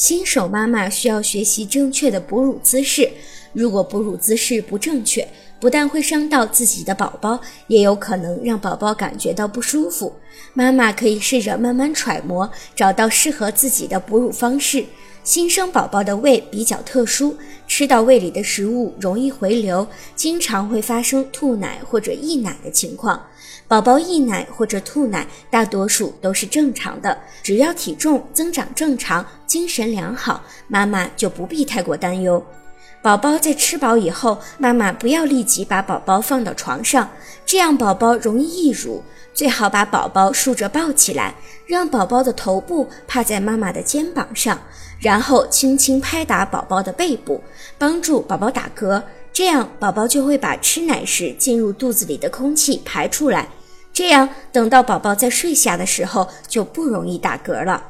新手妈妈需要学习正确的哺乳姿势，如果哺乳姿势不正确，不但会伤到自己的宝宝，也有可能让宝宝感觉到不舒服。妈妈可以试着慢慢揣摩，找到适合自己的哺乳方式。新生宝宝的胃比较特殊，吃到胃里的食物容易回流，经常会发生吐奶或者溢奶的情况。宝宝溢奶或者吐奶，大多数都是正常的，只要体重增长正常，精神良好，妈妈就不必太过担忧。宝宝在吃饱以后，妈妈不要立即把宝宝放到床上，这样宝宝容易溢乳。最好把宝宝竖着抱起来，让宝宝的头部趴在妈妈的肩膀上，然后轻轻拍打宝宝的背部，帮助宝宝打嗝。这样宝宝就会把吃奶时进入肚子里的空气排出来。这样等到宝宝在睡下的时候，就不容易打嗝了。